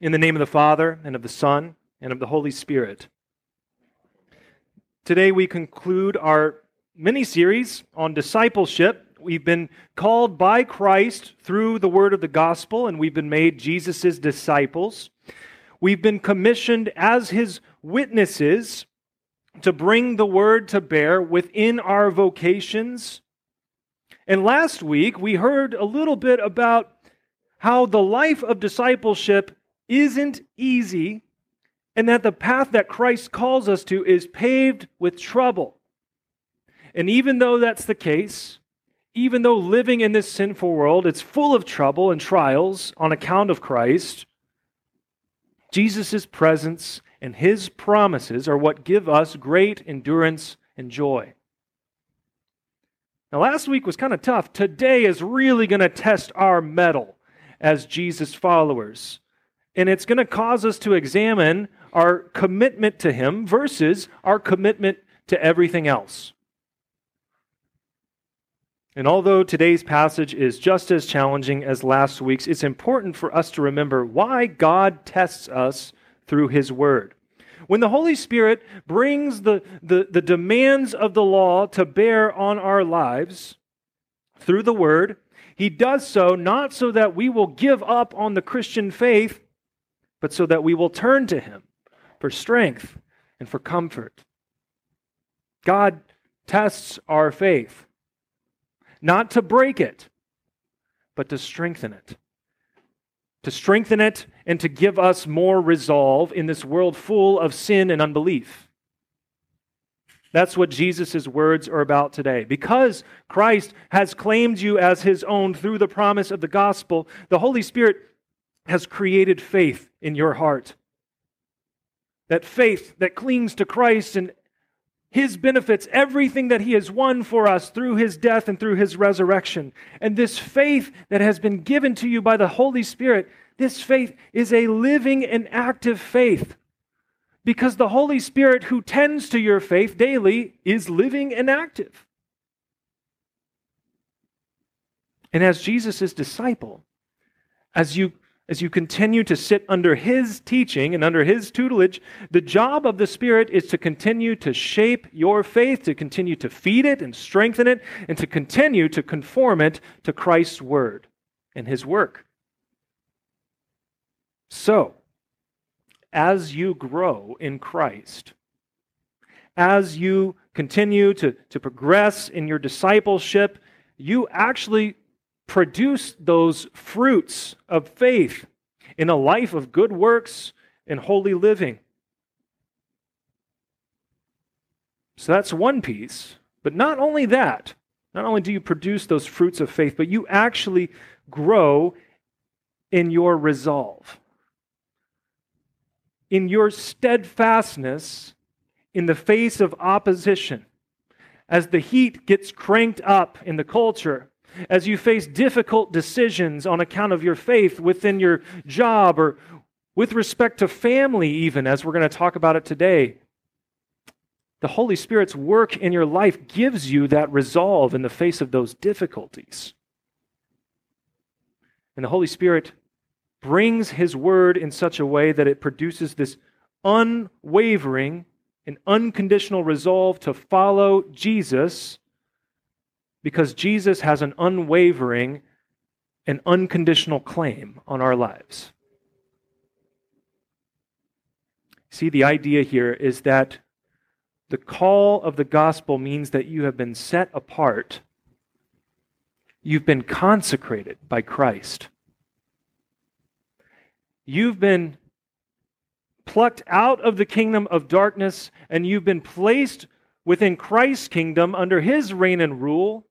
In the name of the Father, and of the Son, and of the Holy Spirit. Today we conclude our mini series on discipleship. We've been called by Christ through the word of the gospel, and we've been made Jesus' disciples. We've been commissioned as his witnesses to bring the word to bear within our vocations. And last week we heard a little bit about how the life of discipleship isn't easy and that the path that Christ calls us to is paved with trouble. And even though that's the case, even though living in this sinful world it's full of trouble and trials on account of Christ, Jesus' presence and his promises are what give us great endurance and joy. Now, last week was kind of tough. Today is really going to test our mettle as Jesus followers and it's going to cause us to examine our commitment to Him versus our commitment to everything else. And although today's passage is just as challenging as last week's, it's important for us to remember why God tests us through His Word. When the Holy Spirit brings the, the, the demands of the law to bear on our lives through the Word, He does so not so that we will give up on the Christian faith, but so that we will turn to Him for strength and for comfort. God tests our faith, not to break it, but to strengthen it. To strengthen it and to give us more resolve in this world full of sin and unbelief. That's what Jesus' words are about today. Because Christ has claimed you as his own through the promise of the gospel, the Holy Spirit has created faith in your heart. That faith that clings to Christ and his benefits, everything that he has won for us through his death and through his resurrection. And this faith that has been given to you by the Holy Spirit, this faith is a living and active faith. Because the Holy Spirit who tends to your faith daily is living and active. And as Jesus' disciple, as you as you continue to sit under His teaching and under His tutelage, the job of the Spirit is to continue to shape your faith, to continue to feed it and strengthen it, and to continue to conform it to Christ's Word and His work. So, as you grow in Christ, as you continue to, to progress in your discipleship, you actually produce those fruits of faith in a life of good works and holy living. So that's one piece. But not only that, not only do you produce those fruits of faith, but you actually grow in your resolve, in your steadfastness in the face of opposition. As the heat gets cranked up in the culture, as you face difficult decisions on account of your faith within your job or with respect to family, even as we're going to talk about it today. The Holy Spirit's work in your life gives you that resolve in the face of those difficulties. And the Holy Spirit brings His word in such a way that it produces this unwavering and unconditional resolve to follow Jesus because Jesus has an unwavering and unconditional claim on our lives. See, the idea here is that the call of the gospel means that you have been set apart. You've been consecrated by Christ. You've been plucked out of the kingdom of darkness and you've been placed within Christ's kingdom under his reign and rule.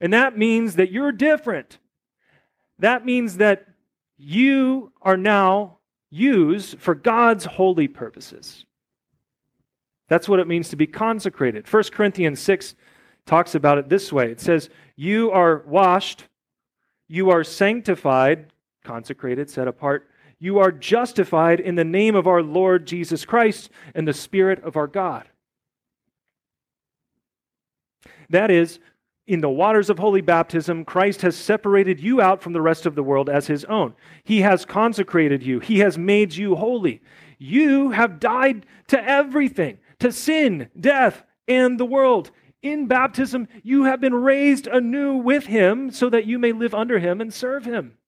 And that means that you're different. That means that you are now used for God's holy purposes. That's what it means to be consecrated. 1 Corinthians 6 talks about it this way it says, You are washed, you are sanctified, consecrated, set apart. You are justified in the name of our Lord Jesus Christ and the Spirit of our God. That is, in the waters of holy baptism, Christ has separated you out from the rest of the world as his own. He has consecrated you, he has made you holy. You have died to everything, to sin, death, and the world. In baptism, you have been raised anew with him so that you may live under him and serve him.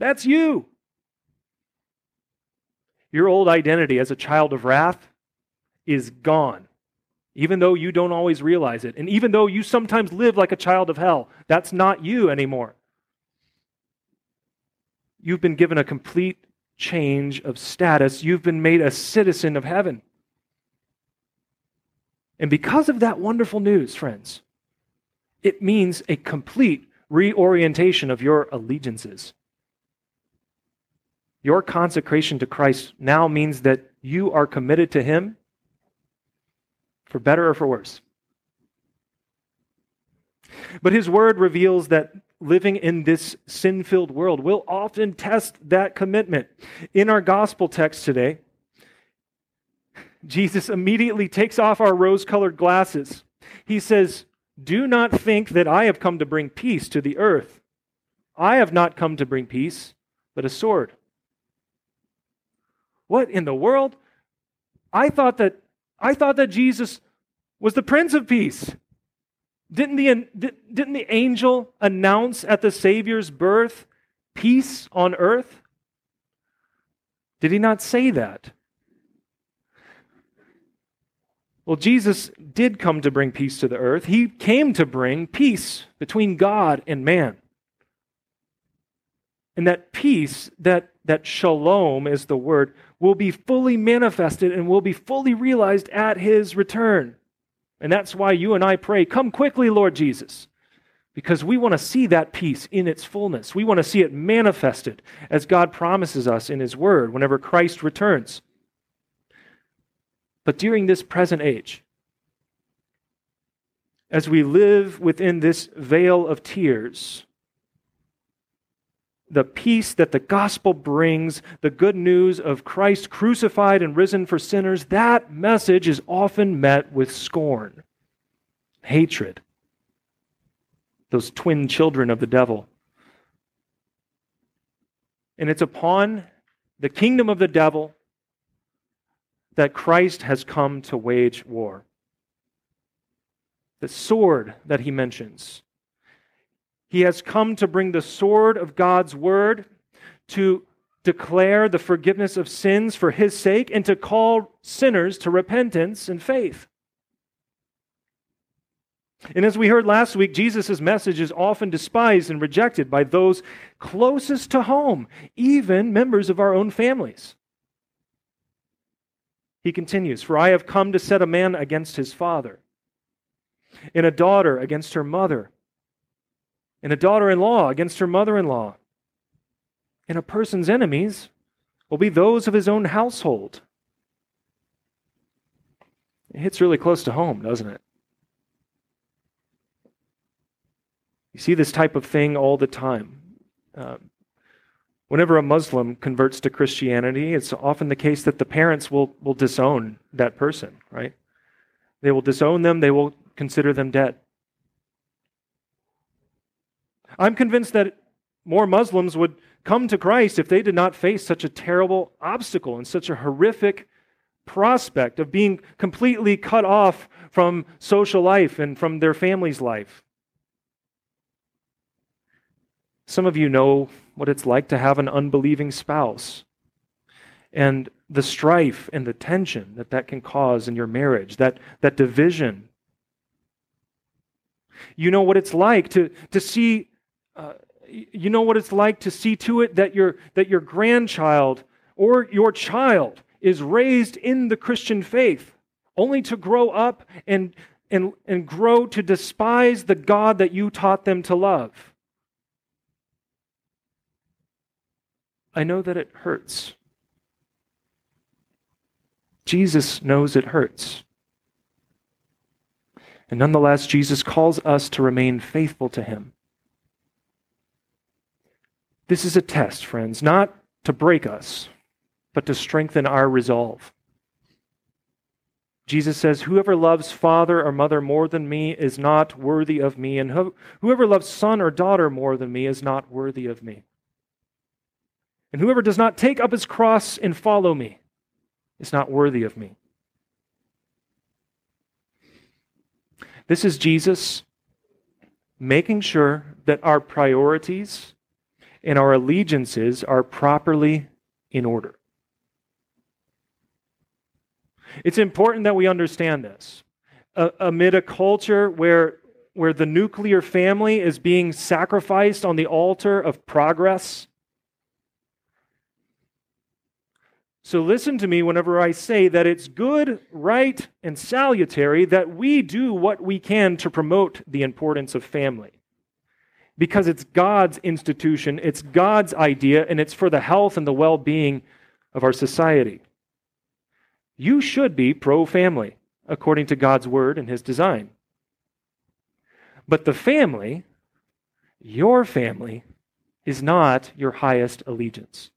That's you. Your old identity as a child of wrath is gone even though you don't always realize it. And even though you sometimes live like a child of hell, that's not you anymore. You've been given a complete change of status. You've been made a citizen of heaven. And because of that wonderful news, friends, it means a complete reorientation of your allegiances. Your consecration to Christ now means that you are committed to Him for better or for worse. But his word reveals that living in this sin filled world will often test that commitment. In our gospel text today, Jesus immediately takes off our rose colored glasses. He says, Do not think that I have come to bring peace to the earth. I have not come to bring peace, but a sword. What in the world? I thought that I thought that Jesus was the Prince of Peace. Didn't the, didn't the angel announce at the Savior's birth peace on earth? Did he not say that? Well, Jesus did come to bring peace to the earth. He came to bring peace between God and man. And that peace, that, that shalom is the word, will be fully manifested and will be fully realized at his return. And that's why you and I pray, Come quickly, Lord Jesus, because we want to see that peace in its fullness. We want to see it manifested as God promises us in His Word whenever Christ returns. But during this present age, as we live within this vale of tears, the peace that the gospel brings, the good news of Christ crucified and risen for sinners, that message is often met with scorn, hatred. Those twin children of the devil. And it's upon the kingdom of the devil that Christ has come to wage war. The sword that he mentions he has come to bring the sword of God's word to declare the forgiveness of sins for his sake and to call sinners to repentance and faith. And as we heard last week, Jesus' message is often despised and rejected by those closest to home, even members of our own families. He continues For I have come to set a man against his father, and a daughter against her mother and a daughter in law against her mother in law. And a person's enemies will be those of his own household. It hits really close to home, doesn't it? You see this type of thing all the time. Uh, whenever a Muslim converts to Christianity, it's often the case that the parents will, will disown that person, right? They will disown them, they will consider them dead. I'm convinced that more Muslims would come to Christ if they did not face such a terrible obstacle and such a horrific prospect of being completely cut off from social life and from their family's life. Some of you know what it's like to have an unbelieving spouse and the strife and the tension that that can cause in your marriage, that, that division. You know what it's like to, to see you know what it's like to see to it that your, that your grandchild or your child is raised in the Christian faith, only to grow up and, and, and grow to despise the God that you taught them to love. I know that it hurts. Jesus knows it hurts. And nonetheless, Jesus calls us to remain faithful to him. This is a test, friends, not to break us, but to strengthen our resolve. Jesus says, Whoever loves father or mother more than me is not worthy of me, and whoever loves son or daughter more than me is not worthy of me. And whoever does not take up his cross and follow me is not worthy of me. This is Jesus making sure that our priorities and our allegiances are properly in order. It's important that we understand this. Uh, amid a culture where, where the nuclear family is being sacrificed on the altar of progress. So listen to me whenever I say that it's good, right, and salutary that we do what we can to promote the importance of family. Because it's God's institution, it's God's idea, and it's for the health and the well being of our society. You should be pro family, according to God's word and his design. But the family, your family, is not your highest allegiance.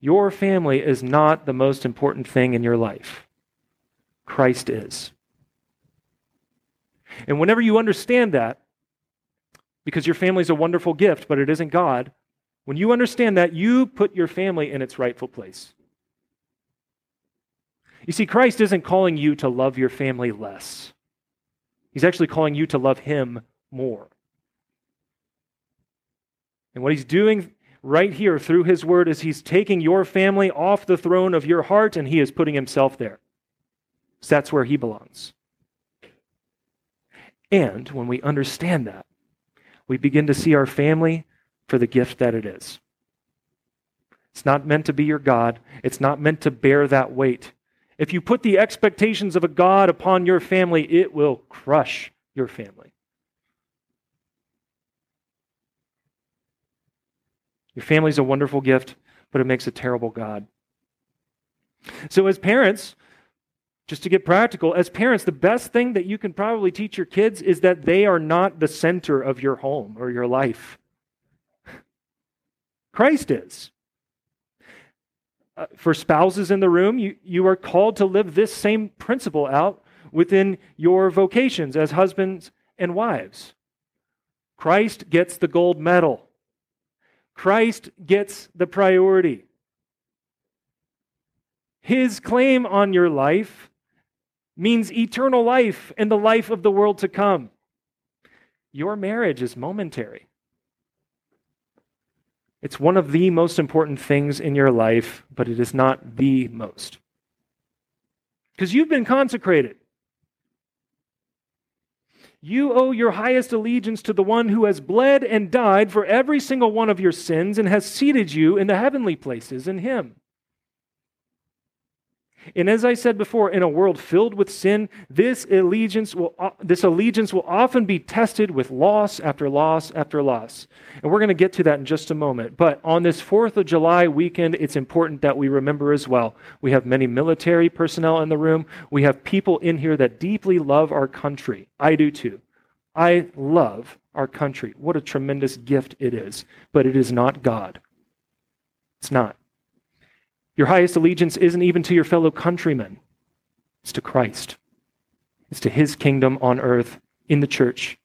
Your family is not the most important thing in your life. Christ is. And whenever you understand that, because your family is a wonderful gift, but it isn't God, when you understand that, you put your family in its rightful place. You see, Christ isn't calling you to love your family less, He's actually calling you to love Him more. And what He's doing right here through His Word is He's taking your family off the throne of your heart and He is putting Himself there. So that's where He belongs. And when we understand that, we begin to see our family for the gift that it is. It's not meant to be your God, it's not meant to bear that weight. If you put the expectations of a God upon your family, it will crush your family. Your family is a wonderful gift, but it makes a terrible God. So, as parents, just to get practical, as parents, the best thing that you can probably teach your kids is that they are not the center of your home or your life. Christ is. Uh, for spouses in the room, you, you are called to live this same principle out within your vocations as husbands and wives. Christ gets the gold medal. Christ gets the priority. His claim on your life means eternal life and the life of the world to come. Your marriage is momentary. It's one of the most important things in your life, but it is not the most. Because you've been consecrated. You owe your highest allegiance to the one who has bled and died for every single one of your sins and has seated you in the heavenly places in Him. And as I said before, in a world filled with sin, this allegiance will, uh, this allegiance will often be tested with loss after loss after loss. And we're going to get to that in just a moment. But on this 4th of July weekend, it's important that we remember as well. We have many military personnel in the room. We have people in here that deeply love our country. I do too. I love our country. What a tremendous gift it is. But it is not God. It's not. Your highest allegiance isn't even to your fellow countrymen, it's to Christ. It's to his kingdom on earth in the church.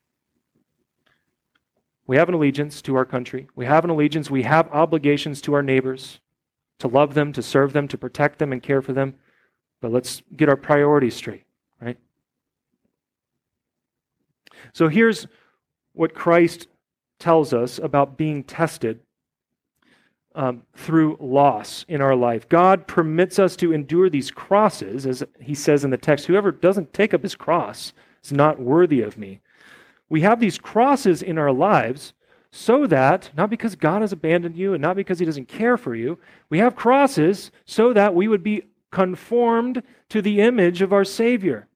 We have an allegiance to our country. We have an allegiance. We have obligations to our neighbors to love them, to serve them, to protect them, and care for them. But let's get our priorities straight, right? So here's what Christ tells us about being tested um, through loss in our life. God permits us to endure these crosses, as he says in the text whoever doesn't take up his cross is not worthy of me. We have these crosses in our lives so that, not because God has abandoned you and not because he doesn't care for you, we have crosses so that we would be conformed to the image of our Savior,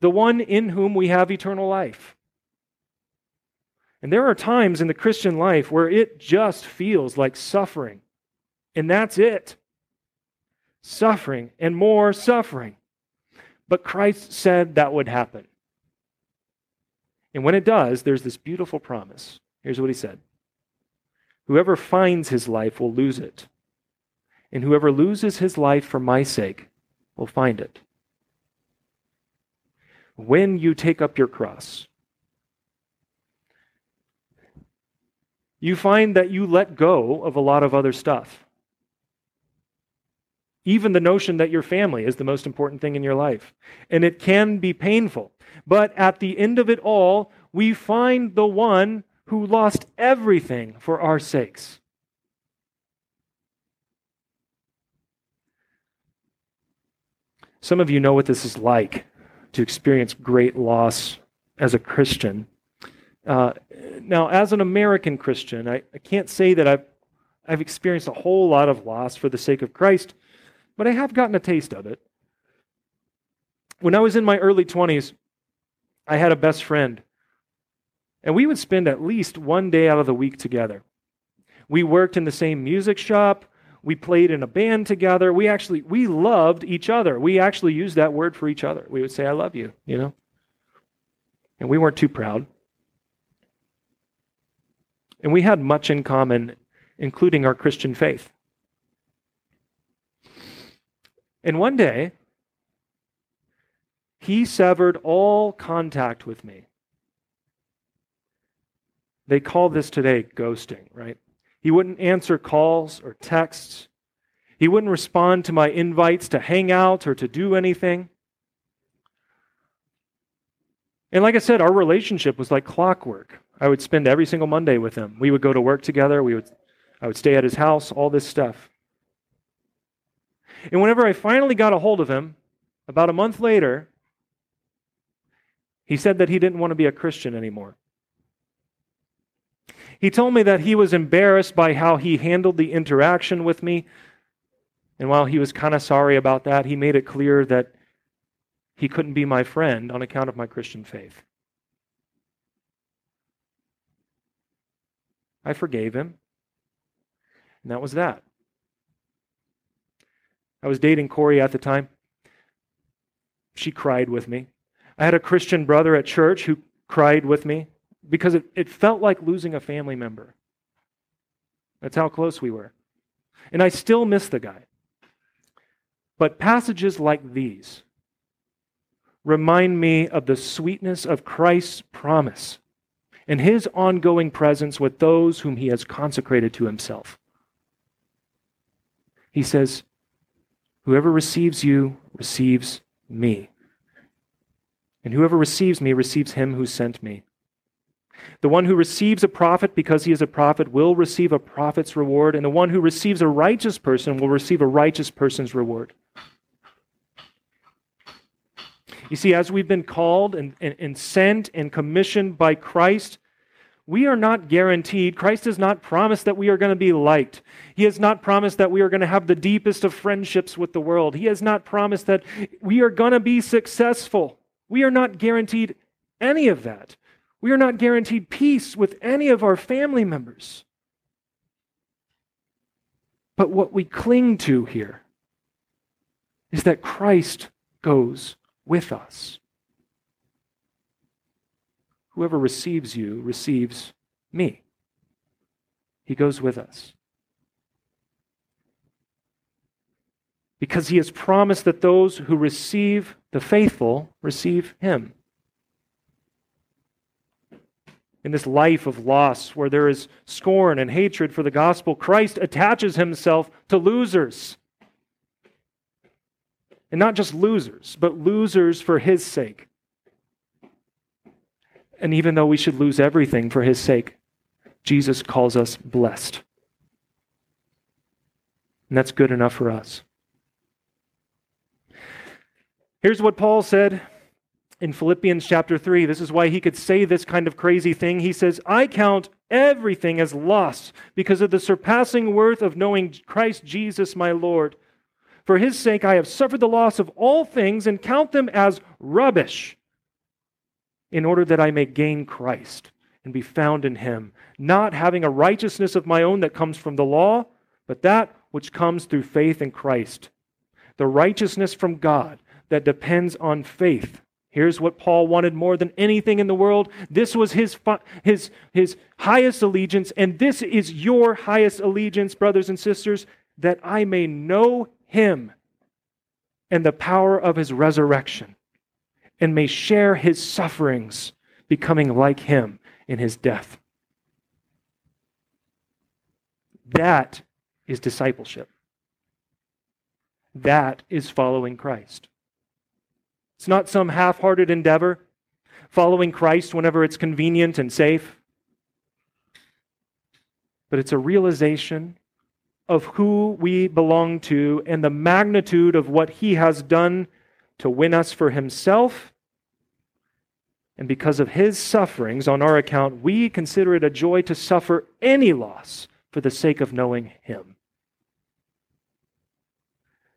the one in whom we have eternal life. And there are times in the Christian life where it just feels like suffering. And that's it suffering and more suffering. But Christ said that would happen. And when it does, there's this beautiful promise. Here's what he said Whoever finds his life will lose it. and whoever loses his life for my sake will find it. When you take up your cross, you find that you let go of a lot of other stuff. Even the notion that your family is the most important thing in your life. And it can be painful. But at the end of it all, we find the one who lost everything for our sakes. Some of you know what this is like to experience great loss as a Christian. Uh, now, as an American Christian, I, I can't say that I've, I've experienced a whole lot of loss for the sake of Christ, but I have gotten a taste of it. When I was in my early 20s, I had a best friend, and we would spend at least one day out of the week together. We worked in the same music shop. We played in a band together. We actually we loved each other. We actually used that word for each other. We would say I love you, you know. And we weren't too proud. And we had much in common including our Christian faith. And one day he severed all contact with me. They call this today ghosting, right? He wouldn't answer calls or texts. He wouldn't respond to my invites to hang out or to do anything. And like I said, our relationship was like clockwork. I would spend every single Monday with him. We would go to work together. We would, I would stay at his house, all this stuff. And whenever I finally got a hold of him, about a month later, he said that he didn't want to be a Christian anymore. He told me that he was embarrassed by how he handled the interaction with me. And while he was kind of sorry about that, he made it clear that he couldn't be my friend on account of my Christian faith. I forgave him. And that was that. I was dating Corey at the time. She cried with me. I had a Christian brother at church who cried with me because it, it felt like losing a family member. That's how close we were. And I still miss the guy. But passages like these remind me of the sweetness of Christ's promise and his ongoing presence with those whom he has consecrated to himself. He says, Whoever receives you receives me. And whoever receives me receives him who sent me. The one who receives a prophet because he is a prophet will receive a prophet's reward, and the one who receives a righteous person will receive a righteous person's reward. You see, as we've been called and, and, and sent and commissioned by Christ, we are not guaranteed. Christ has not promised that we are going to be liked. He has not promised that we are going to have the deepest of friendships with the world. He has not promised that we are going to be successful. We are not guaranteed any of that. We are not guaranteed peace with any of our family members. But what we cling to here is that Christ goes with us. Whoever receives you receives me. He goes with us. Because he has promised that those who receive the faithful receive him in this life of loss where there is scorn and hatred for the gospel, Christ attaches himself to losers. And not just losers, but losers for his sake. And even though we should lose everything for his sake, Jesus calls us blessed. And that's good enough for us. Here's what Paul said in Philippians chapter 3. This is why he could say this kind of crazy thing. He says, I count everything as loss because of the surpassing worth of knowing Christ Jesus my Lord. For his sake I have suffered the loss of all things and count them as rubbish in order that I may gain Christ and be found in him, not having a righteousness of my own that comes from the law, but that which comes through faith in Christ. The righteousness from God that depends on faith Here's what Paul wanted more than anything in the world. This was his, his, his highest allegiance, and this is your highest allegiance, brothers and sisters that I may know him and the power of his resurrection, and may share his sufferings, becoming like him in his death. That is discipleship. That is following Christ. It's not some half hearted endeavor, following Christ whenever it's convenient and safe, but it's a realization of who we belong to and the magnitude of what he has done to win us for himself. And because of his sufferings on our account, we consider it a joy to suffer any loss for the sake of knowing him.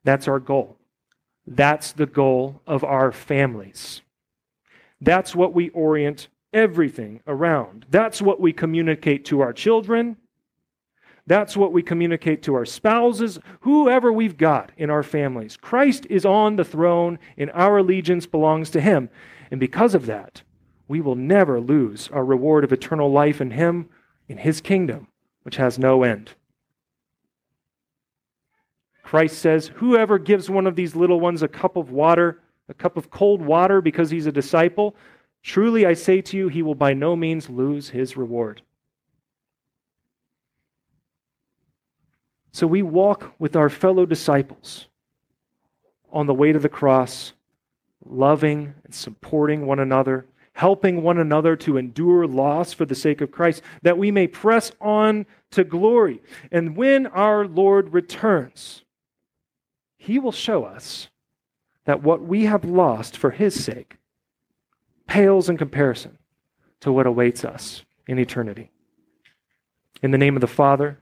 That's our goal. That's the goal of our families. That's what we orient everything around. That's what we communicate to our children that's what we communicate to our spouses, whoever we've got in our families. Christ is on the throne, and our allegiance belongs to Him. And because of that, we will never lose our reward of eternal life in Him, in His kingdom, which has no end. Christ says, Whoever gives one of these little ones a cup of water, a cup of cold water because he's a disciple, truly I say to you, he will by no means lose his reward. So we walk with our fellow disciples on the way to the cross, loving and supporting one another, helping one another to endure loss for the sake of Christ, that we may press on to glory. And when our Lord returns, he will show us that what we have lost for his sake pales in comparison to what awaits us in eternity. In the name of the Father,